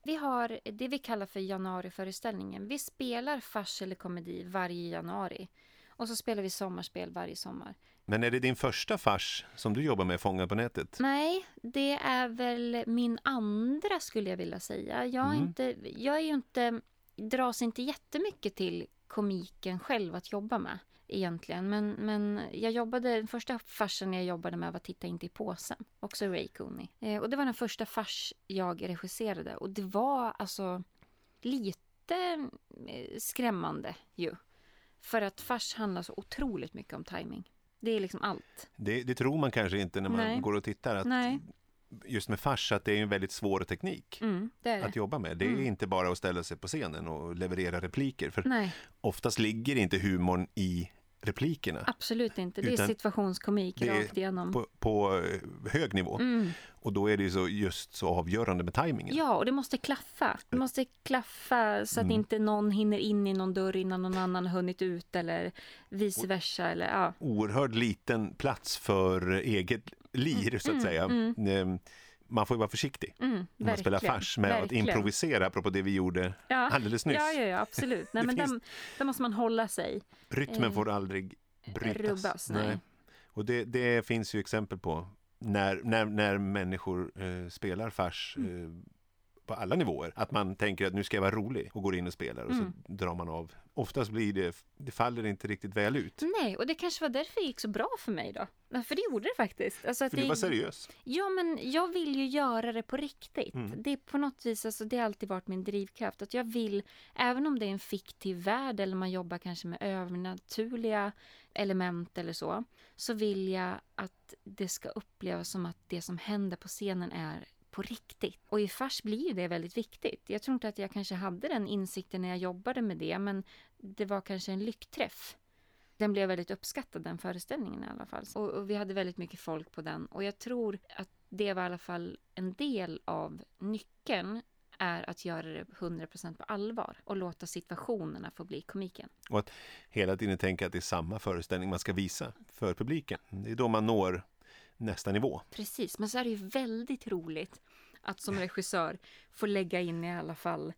Vi har det vi kallar för januariföreställningen. Vi spelar fars eller komedi varje januari. Och så spelar vi sommarspel varje sommar. Men är det din första fars som du jobbar med, Fångad på nätet? Nej, det är väl min andra skulle jag vilja säga. Jag är, Mm. inte, jag är ju inte, dras inte jättemycket till komiken själv att jobba med egentligen. Men, men jag jobbade, den första farsen jag jobbade med var Titta inte i påsen. Också Ray Cooney. Eh, och det var den första fars jag regisserade. Och det var alltså lite eh, skrämmande ju. För att fars handlar så otroligt mycket om timing. Det är liksom allt. Det, det tror man kanske inte när man Nej. går och tittar. Att Nej. Just med fars, att det är en väldigt svår teknik Mm, det det. att jobba med. Det är Mm. inte bara att ställa sig på scenen och leverera repliker. För Nej. oftast ligger inte humorn i replikerna Absolut inte. Det är situationskomik det rakt igenom. på, på eh, hög nivå. Mm. Och då är det så, just så avgörande med tajmingen. Ja, och det måste klaffa. Det måste klaffa så att Mm. inte någon hinner in i någon dörr innan någon annan har hunnit ut eller vice versa. Eller, ja. Oerhört liten plats för eget lir, så att Mm, säga. mm. Man får ju vara försiktig Mm, när man spelar fars med att verkligen. improvisera, apropå det vi gjorde Ja. alldeles nyss. Ja, ja, ja, absolut. Nej, men finns- där, måste man hålla sig. Rytmen Eh, får aldrig brytas. rubbas, nej. Och det, det finns ju exempel på när, när, när människor eh, spelar fars Mm. eh, på alla nivåer. Att man tänker att nu ska jag vara rolig och går in och spelar och Mm. så drar man av. Oftast blir det, det faller inte riktigt väl ut. Nej, och det kanske var därför det gick så bra för mig då. För det gjorde det faktiskt. Alltså För du det- var seriös. Ja, men jag vill ju göra det på riktigt. Mm. Det är på något vis, alltså det har alltid varit min drivkraft. Att jag vill, även om det är en fiktiv värld eller man jobbar kanske med övernaturliga element eller så, så vill jag att det ska upplevas som att det som händer på scenen är på riktigt. Och i fars blir ju det väldigt viktigt. Jag tror inte att jag kanske hade den insikten när jag jobbade med det, men det var kanske en lyckträff. Den blev väldigt uppskattad, den föreställningen i alla fall. Och, och vi hade väldigt mycket folk på den. Och jag tror att det var i alla fall en del av nyckeln är att göra det 100% på allvar och låta situationerna få bli komiken. Och att Hela tiden tänka att det är samma föreställning man ska visa för publiken. Det är då man når nästa nivå. Precis, men så är det ju väldigt roligt att som regissör få lägga in i alla fall,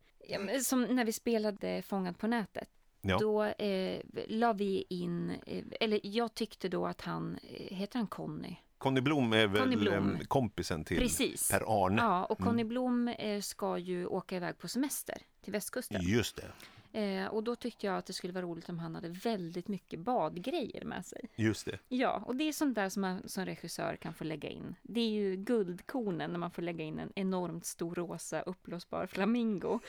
som när vi spelade Fångad på nätet. Ja. Då eh, la vi in, eh, eller jag tyckte då att han, eh, heter han Conny? Conny Blom är väl Conny Blom. kompisen till Precis. Per Arne. Ja, och Mm. Conny Blom eh, ska ju åka iväg på semester till västkusten. Just det. Eh, och då tyckte jag att det skulle vara roligt om han hade väldigt mycket badgrejer med sig. Just det. Ja, och det är sånt där som man som regissör kan få lägga in. Det är ju guldkornen när man får lägga in en enormt stor rosa uppblåsbar flamingo.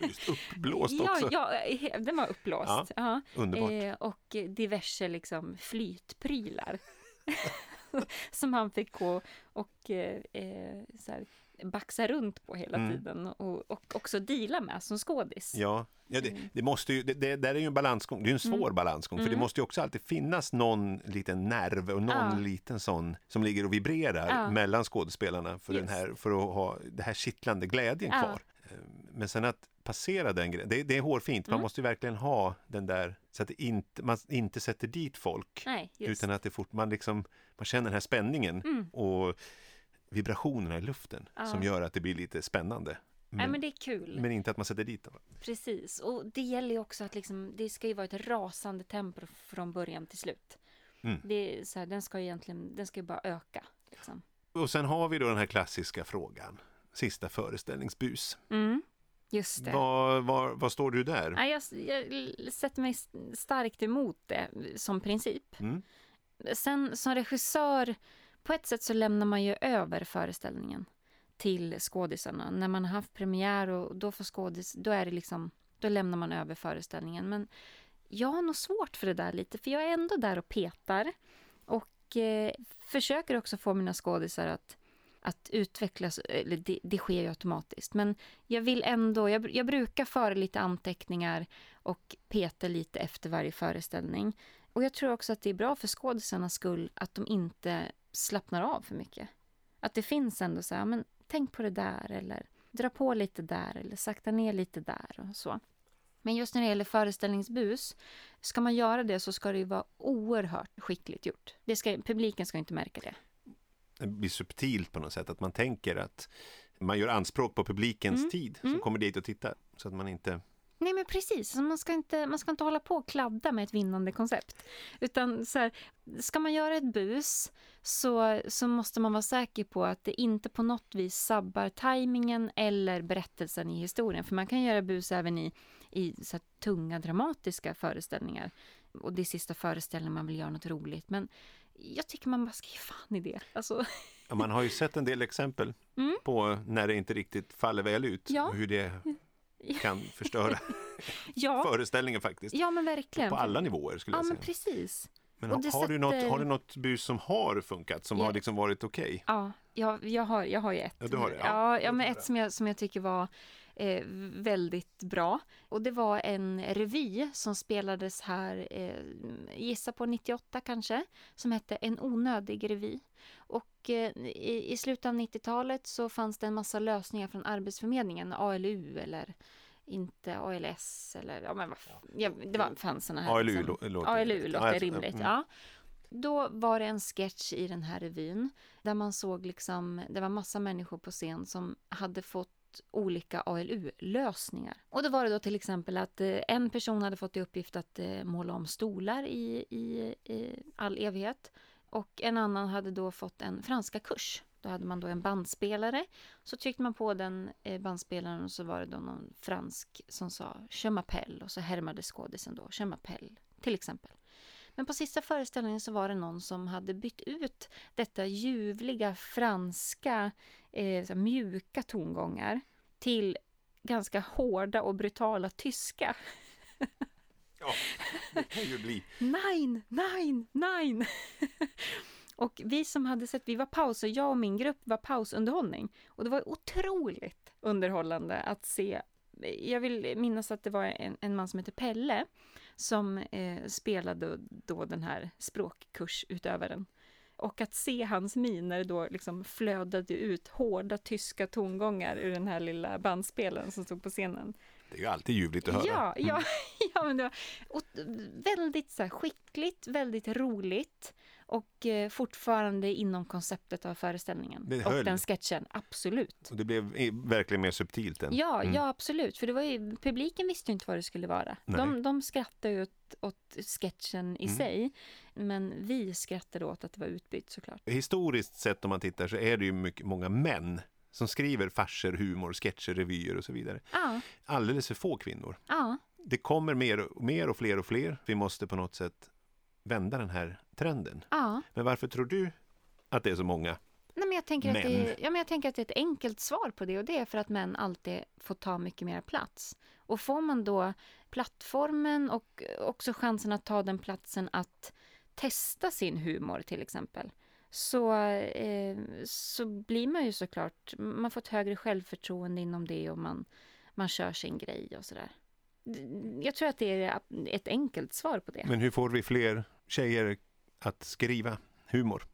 Just uppblåst ja, också. Ja, he- den var uppblåst. Ja, Ja. Underbart. Eh, och diverse liksom flytprylar. som han fick gå och eh, eh, så här, baxa runt på hela Mm. tiden och, och också deala med som skådis. Ja, ja det, Mm. det måste ju, det, det där är ju en balansgång. Det är en svår Mm. balansgång, för det Mm. måste ju också alltid finnas någon liten nerv och någon Ja. liten sån som ligger och vibrerar Ja. mellan skådespelarna för, den Just. här, för att ha det här kittlande glädjen Ja. kvar. Eh, Men sen att passera den grejen, det, det är hårfint. Man Mm. måste ju verkligen ha den där, så att inte, man inte sätter dit folk. Nej. Utan att det fort, man, liksom, man känner den här spänningen Mm. och vibrationerna i luften Ja. som gör att det blir lite spännande. Men, men det är kul. men inte att man sätter dit dem. Precis. Och det gäller ju också att liksom, det ska ju vara ett rasande tempo från början till slut. Mm. Det är så här, den ska ju egentligen, den ska ju bara öka. Liksom. Och sen har vi då den här klassiska frågan. Sista föreställningsbus. Mm. Just det. Vad, vad, vad står du där? Nej, jag, jag sätter mig starkt emot det som princip. Mm. Sen som regissör, på ett sätt så lämnar man ju över föreställningen till skådisarna. När man har haft premiär och då får skådis, då är det liksom, då lämnar man över föreställningen. Men jag har nog svårt för det där lite, för jag är ändå där och petar. Och eh, försöker också få mina skådisar att, att utvecklas, eller det, det sker ju automatiskt. Men jag vill ändå, jag, jag brukar föra lite anteckningar och peta lite efter varje föreställning. Och jag tror också att det är bra för skådisarnas skull att de inte slappnar av för mycket. Att det finns ändå så här, men tänk på det där eller dra på lite där eller sakta ner lite där och så. Men just när det gäller föreställningsbus, ska man göra det så ska det ju vara oerhört skickligt gjort. Det ska, publiken ska inte märka det. Det blir subtilt på något sätt. Att man tänker att man gör anspråk på publikens Mm. tid som Mm. kommer dit och tittar. Så att man inte... Nej men precis, man ska, inte, man ska inte hålla på och kladda med ett vinnande koncept. Utan så här, ska man göra ett bus så, så måste man vara säker på att det inte på något vis sabbar tajmingen eller berättelsen i historien. För man kan göra bus även i, i så tunga dramatiska föreställningar. Och det är sista föreställningen man vill göra något roligt. Men jag tycker man bara ska ge fan i det. Alltså, Ja, man har ju sett en del exempel Mm. på när det inte riktigt faller väl ut. Ja. Hur det kan förstöra ja, föreställningen faktiskt. ja men verkligen. På alla nivåer skulle Ja jag men säga. precis. Men har, har, du något, sätter- har du något bus som har funkat, som Ja. har liksom varit okej? Ja, jag, jag, har, jag har ju ett. Ja, du har det, ja. Ja, ja men ett som jag, som jag tycker var eh, väldigt bra. Och det var en revy som spelades här, eh, gissa på 98 kanske, som hette En onödig revy. Och eh, i, i slutet av 90-talet så fanns det en massa lösningar från Arbetsförmedlingen, ALU eller inte ALS eller ja men vad, ja, det var, fanns såna här. ALU liksom. lå- låter ALU låter Ja, rimligt, mm. ja. Då var det en sketch i den här revyn där man såg liksom, det var massa människor på scen som hade fått olika ALU-lösningar. Och då var det då till exempel att eh, en person hade fått i uppgift att eh, måla om stolar i, i, i all evighet. Och en annan hade då fått en franska kurs. Då hade man då en bandspelare. Så tryckte man på den eh, bandspelaren och så var det då någon fransk som sa Je m'appelle och så härmade skådisen då Je m'appelle till exempel. Men på sista föreställningen så var det någon som hade bytt ut detta ljuvliga franska, eh, mjuka tongångar till ganska hårda och brutala tyska. Ja, det kan ju bli. Nein, nein, nein! och vi som hade sett, vi var paus och jag och min grupp var pausunderhållning. Och det var otroligt underhållande att se. Jag vill minnas att det var en, en man som heter Pelle som eh, spelade då den här språkkursutövaren. Och att se hans miner då liksom flödade ut hårda tyska tongångar ur den här lilla bandspelaren som stod på scenen. Det är ju alltid ljuvligt att höra. Ja, ja, ja men det var och, väldigt så här, skickligt, väldigt roligt och eh, fortfarande inom konceptet av föreställningen. Det och den sketchen, absolut. Och det blev verkligen mer subtilt än... Ja, Mm. ja absolut. För det var ju, publiken visste ju inte vad det skulle vara. Nej. De, de skrattade ju åt, åt sketchen i Mm. sig. Men vi skrattade åt att det var utbytt såklart. Historiskt sett om man tittar så är det ju mycket, många män som skriver farser, humor, sketcher, revyer och så vidare. Ja, Alldeles för få kvinnor. ja. det kommer mer och, mer och fler och fler. Vi måste på något sätt vända den här trenden. Ja. Men varför tror du att det är så många? Nej, men jag, tänker att det är, ja, men jag tänker att det är ett enkelt svar på det och det är för att män alltid får ta mycket mer plats. Och får man då plattformen och också chansen att ta den platsen att testa sin humor till exempel så, eh, så blir man ju såklart, man får ett högre självförtroende inom det och man, man kör sin grej och sådär. Jag tror att det är ett enkelt svar på det. Men hur får vi fler tjejer att skriva humor?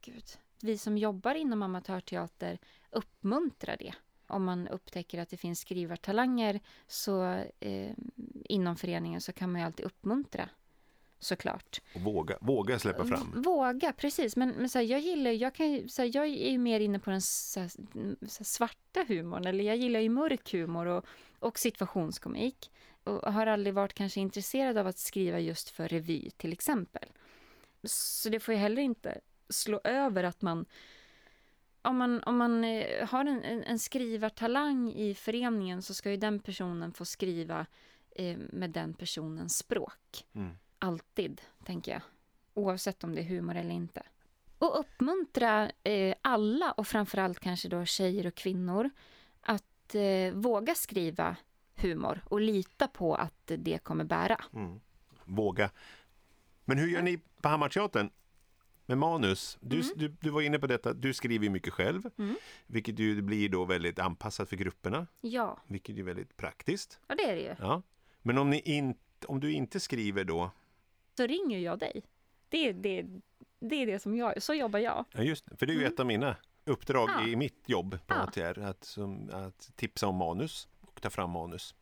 Gud. Vi som jobbar inom amatörteater uppmuntrar det. Om man upptäcker att det finns skrivartalanger så eh, inom föreningen så kan man ju alltid uppmuntra såklart. Och våga, våga släppa fram. V- Våga, precis. Men, men så här, jag gillar jag kan så här, jag är ju mer inne på den så här, så svarta humorn. Eller jag gillar ju mörk humor och, och situationskomik. Och har aldrig varit kanske intresserad av att skriva just för revy till exempel. Så det får ju heller inte slå över att man om man, om man eh, har en, en, en skrivartalang i föreningen så ska ju den personen få skriva eh, med den personens språk Mm. Alltid, tänker jag. Oavsett om det är humor eller inte. Och uppmuntra eh, alla, och framförallt kanske då tjejer och kvinnor, att eh, våga skriva humor och lita på att det kommer bära. Mm. Våga. Men hur gör ni på Hammarteatern? Med manus. Du, Mm. du, du var inne på detta, du skriver mycket själv. Mm. Vilket ju blir då väldigt anpassat för grupperna. Ja, Vilket är väldigt praktiskt. ja det är det ju. Ja. Men om, ni in, om du inte skriver då, Så ringer jag dig. Det är det, det, är det som jag, så jobbar jag. ja just det, för det är ju Mm. ett av mina uppdrag Ja. i mitt jobb på Ja. ATR, att, som, att tipsa om manus och ta fram manus.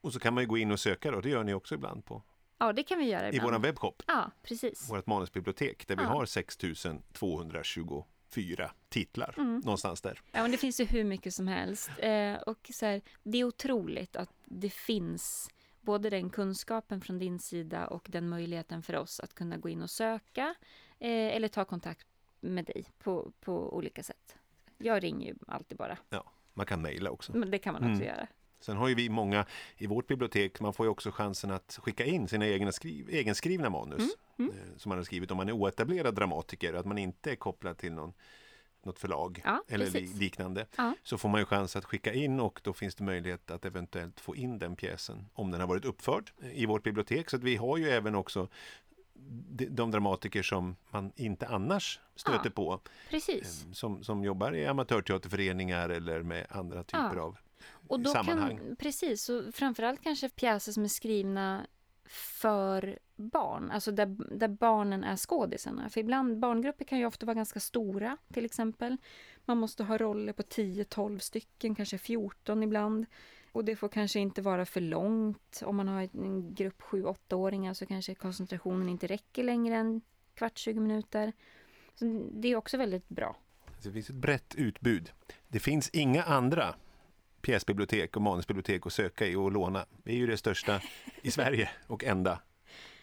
Och så kan man ju gå in och söka då, det gör ni också ibland på, Ja, det kan vi göra i ibland. vår webbshop. Ja, precis. vårt manusbibliotek där vi Ja. har 6224 titlar Mm. någonstans där. Ja, men det finns ju hur mycket som helst. Eh, och så här, det är otroligt att det finns både den kunskapen från din sida och den möjligheten för oss att kunna gå in och söka eh, eller ta kontakt med dig på, på olika sätt. Jag ringer ju alltid bara, Man kan mejla också. men det kan man också Mm. göra. Sen har ju vi många i vårt bibliotek, man får ju också chansen att skicka in sina egna skriv, egenskrivna manus Mm, mm. eh, som man har skrivit om man är oetablerad dramatiker, att man inte är kopplad till någon, något förlag Ja, eller precis. liknande. Ja. Så får man ju chans att skicka in och då finns det möjlighet att eventuellt få in den pjäsen om den har varit uppförd i vårt bibliotek. Så vi har ju även också de, dramatiker som man inte annars stöter Ja. på Precis. eh, som, som jobbar i amatörteaterföreningar eller med andra typer av Och då sammanhang. kan, precis, och framförallt kanske pjäser som är skrivna för barn, alltså där, där barnen är skådisarna. För ibland, barngrupper kan ju ofta vara ganska stora till exempel. Man måste ha roller på 10-12 stycken, kanske 14 ibland. Och det får kanske inte vara för långt. Om man har en grupp 7-8-åringar så kanske koncentrationen inte räcker längre än kvart, 20 minuter. Så det är också väldigt bra. Alltså, det finns ett brett utbud. Det finns inga andra pjäsbibliotek och manusbibliotek att söka i och låna. Vi är ju det största i Sverige och enda.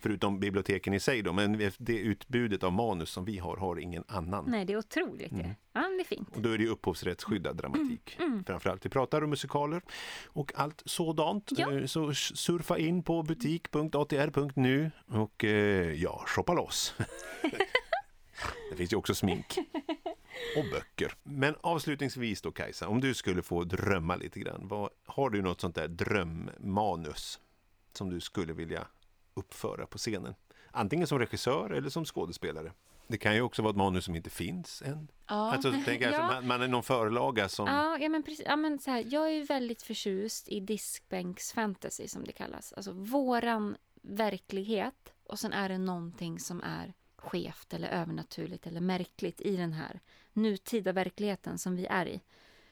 Förutom biblioteken i sig då, men det utbudet av manus som vi har, har ingen annan. Nej, det är otroligt Mm. det. Ja, det är fint. Och då är det upphovsrättsskyddad dramatik. Mm. Framförallt vi pratar om musikaler och allt sådant. Ja. Eh, Så surfa in på butik.atr.nu och eh, ja, shoppa loss. det finns ju också smink och böcker. Men avslutningsvis då Kajsa, om du skulle få drömma lite grann. Vad, har du något sånt där drömmanus som du skulle vilja uppföra på scenen? Antingen som regissör eller som skådespelare. Det kan ju också vara ett manus som inte finns än. Ja. Alltså, tänk, alltså, Ja. man, man är någon förlaga som... Ja, ja men precis. Ja, men så här, jag är ju väldigt förtjust i diskbänksfantasy som det kallas. Alltså våran verklighet och sen är det någonting som är skevt eller övernaturligt eller märkligt i den här nutida verkligheten som vi är i.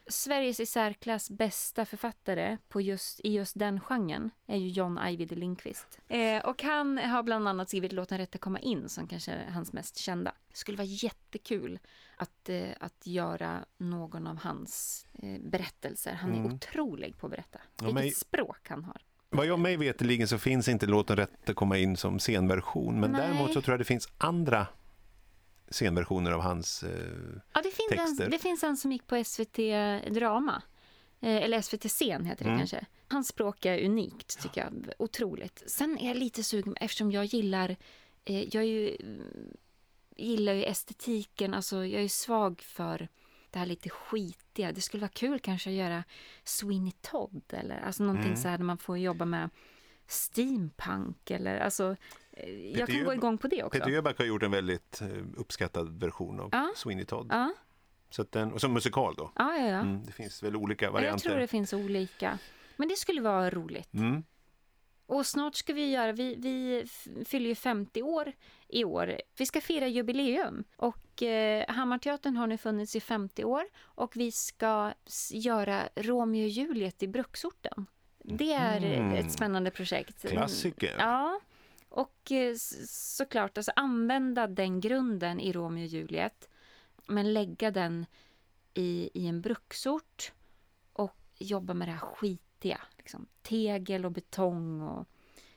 Sveriges i särklass bästa författare på just, i just den genren är ju John Ajvide Lindqvist. Eh, och han har bland annat skrivit låten Rätta komma in som kanske är hans mest kända. Det skulle vara jättekul att, eh, att göra någon av hans eh, berättelser. Han är Mm. otrolig på att berätta. Ja, Vilket men- språk han har. Vad jag mig veterligen så finns inte låten rätt att komma in som scenversion. Men Nej. däremot så tror jag det finns andra scenversioner av hans... Eh, Ja, det finns, Texter. en, det finns en som gick på SVT Drama. Eh, eller SVT Scen heter det Mm. kanske. Hans språk är unikt tycker jag. Otroligt. Sen är jag lite sugen eftersom jag gillar, eh, jag ju, mm, gillar ju estetiken, alltså jag är svag för det här lite skitiga. Det skulle vara kul kanske att göra Sweeney Todd eller alltså någonting Mm. så här där man får jobba med steampunk eller alltså eh, jag kan gå igång på det också. Peter Jöback har gjort en väldigt eh, uppskattad version av Ja. Sweeney Todd. Ja, Så att den, och som musikal då. ja, ja. ja. Mm, det finns väl olika Ja, Jag varianter. tror det finns olika. Men det skulle vara roligt. Mm. Och snart ska vi göra, vi, vi fyller ju 50 år i år. Vi ska fira jubileum. Och eh, Hammarteatern har nu funnits i 50 år. Och vi ska göra Romeo och Juliet i bruksorten. Det är Mm. ett spännande projekt. Klassiker. Ja. Och eh, såklart, alltså använda den grunden i Romeo och Juliet. Men lägga den i, i en bruksort och jobba med det här skitiga. Liksom. Tegel och betong och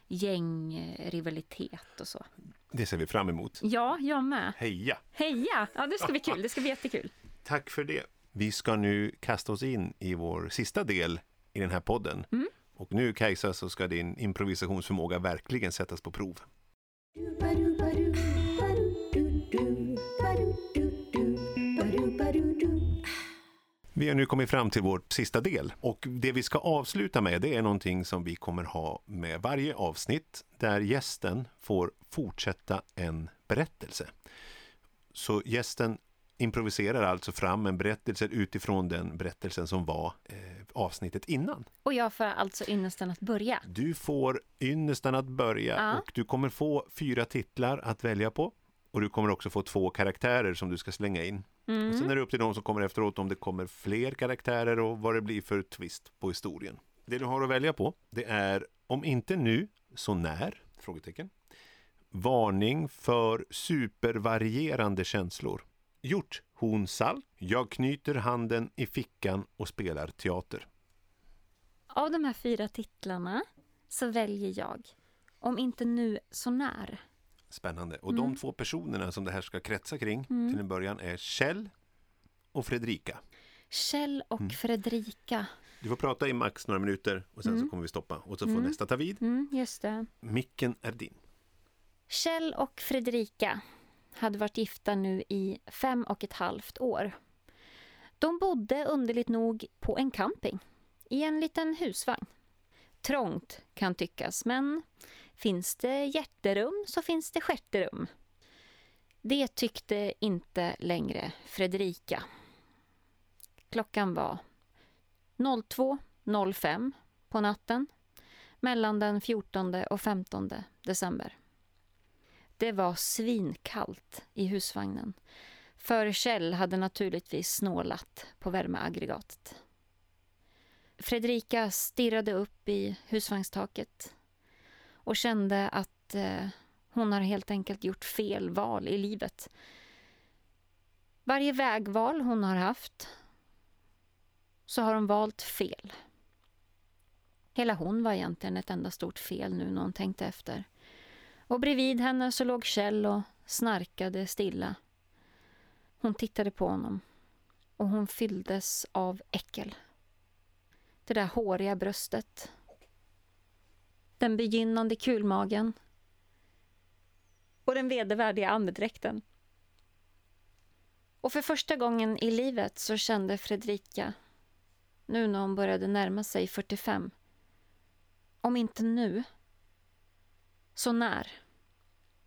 gängrivalitet och så. Det ser vi fram emot. Ja, jag med. Heja! Heja! Ja, det ska bli kul. Det ska bli jättekul. Tack för det. Vi ska nu kasta oss in i vår sista del i den här podden. Mm. Och nu Kajsa så ska din improvisationsförmåga verkligen sättas på prov. Vi har nu kommit fram till vår sista del och det vi ska avsluta med det är någonting som vi kommer ha med varje avsnitt där gästen får fortsätta en berättelse. Så gästen improviserar alltså fram en berättelse utifrån den berättelsen som var eh, avsnittet innan. Och jag får alltså ynnesten att börja. Du får ynnesten att börja Ja. och du kommer få fyra titlar att välja på. Och du kommer också få två karaktärer som du ska slänga in. Mm. Och sen är det upp till de som kommer efteråt om det kommer fler karaktärer och vad det blir för twist på historien. Det du har att välja på, det är om inte nu, så när? Frågetecken. Varning för supervarierande känslor. Gjort hon salt. Jag knyter handen i fickan och spelar teater. Av de här fyra titlarna så väljer jag Om inte nu, så när. Spännande. Och de två personerna som det här ska kretsa kring Mm. till en början är Kjell och Fredrika. Kjell och Mm. Fredrika. Du får prata i max några minuter och sen så kommer vi stoppa och så får Mm. nästa ta vid. Mm, just det. Micken är din. Kjell och Fredrika hade varit gifta nu i fem och ett halvt år. De bodde underligt nog på en camping i en liten husvagn. Trångt kan tyckas, men finns det hjärterum så finns det stjärterum. Det tyckte inte längre Fredrika. Klockan var 02.05 på natten mellan den 14 och 15 december. Det var svinkallt i husvagnen. För Kjell hade naturligtvis snålat på värmeaggregatet. Fredrika stirrade upp i husvagnstaket och kände att eh, hon har helt enkelt gjort fel val i livet. Varje vägval hon har haft så har hon valt fel. Hela hon var egentligen ett enda stort fel nu när hon tänkte efter. Och bredvid henne så låg Kjell och snarkade stilla. Hon tittade på honom och hon fylldes av äckel. Det där håriga bröstet. Den begynnande kulmagen. Och den vedervärdiga andedräkten. Och för första gången i livet så kände Fredrika, nu när hon började närma sig 45, om inte nu, så när?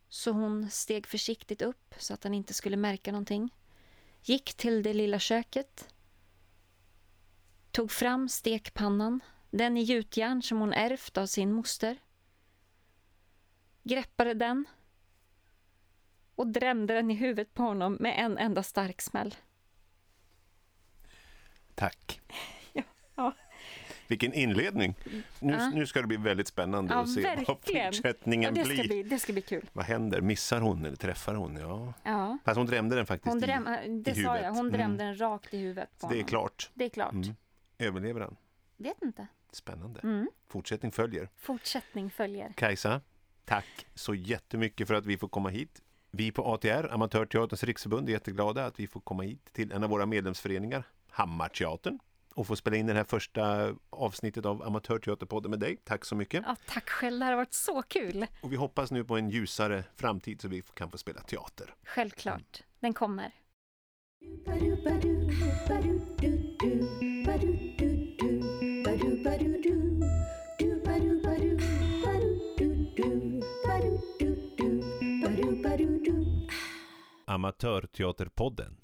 Så hon steg försiktigt upp så att han inte skulle märka någonting. Gick till det lilla köket. Tog fram stekpannan, den i gjutjärn som hon ärvt av sin moster. Greppade den och drämde den i huvudet på honom med en enda stark smäll. Tack. Ja. Vilken inledning. Nu, Ja. nu ska det bli väldigt spännande Ja, att se vad verkligen. fortsättningen Ja, det, ska blir. bli, det ska bli kul. Vad händer? Missar hon eller träffar hon? Ja. Ja. Fast hon drämde den faktiskt Hon dräm, i, det i sa huvudet. jag, hon Mm. drämde den rakt i huvudet på det är honom. klart. Det är klart. Mm. Överlever han? Vet inte. Spännande. Mm. Fortsättning följer. Fortsättning följer. Kajsa, tack så jättemycket för att vi får komma hit. Vi på ATR, Amatörteaterns riksförbund, är jätteglada att vi får komma hit till en av våra medlemsföreningar, Hammarteatern. att få spela in det här första avsnittet av Amatörteaterpodden med dig. Tack så mycket. Ja, tack själv, det här har varit så kul. Och vi hoppas nu på en ljusare framtid så vi kan få spela teater. Självklart, den kommer. Amatörteaterpodden.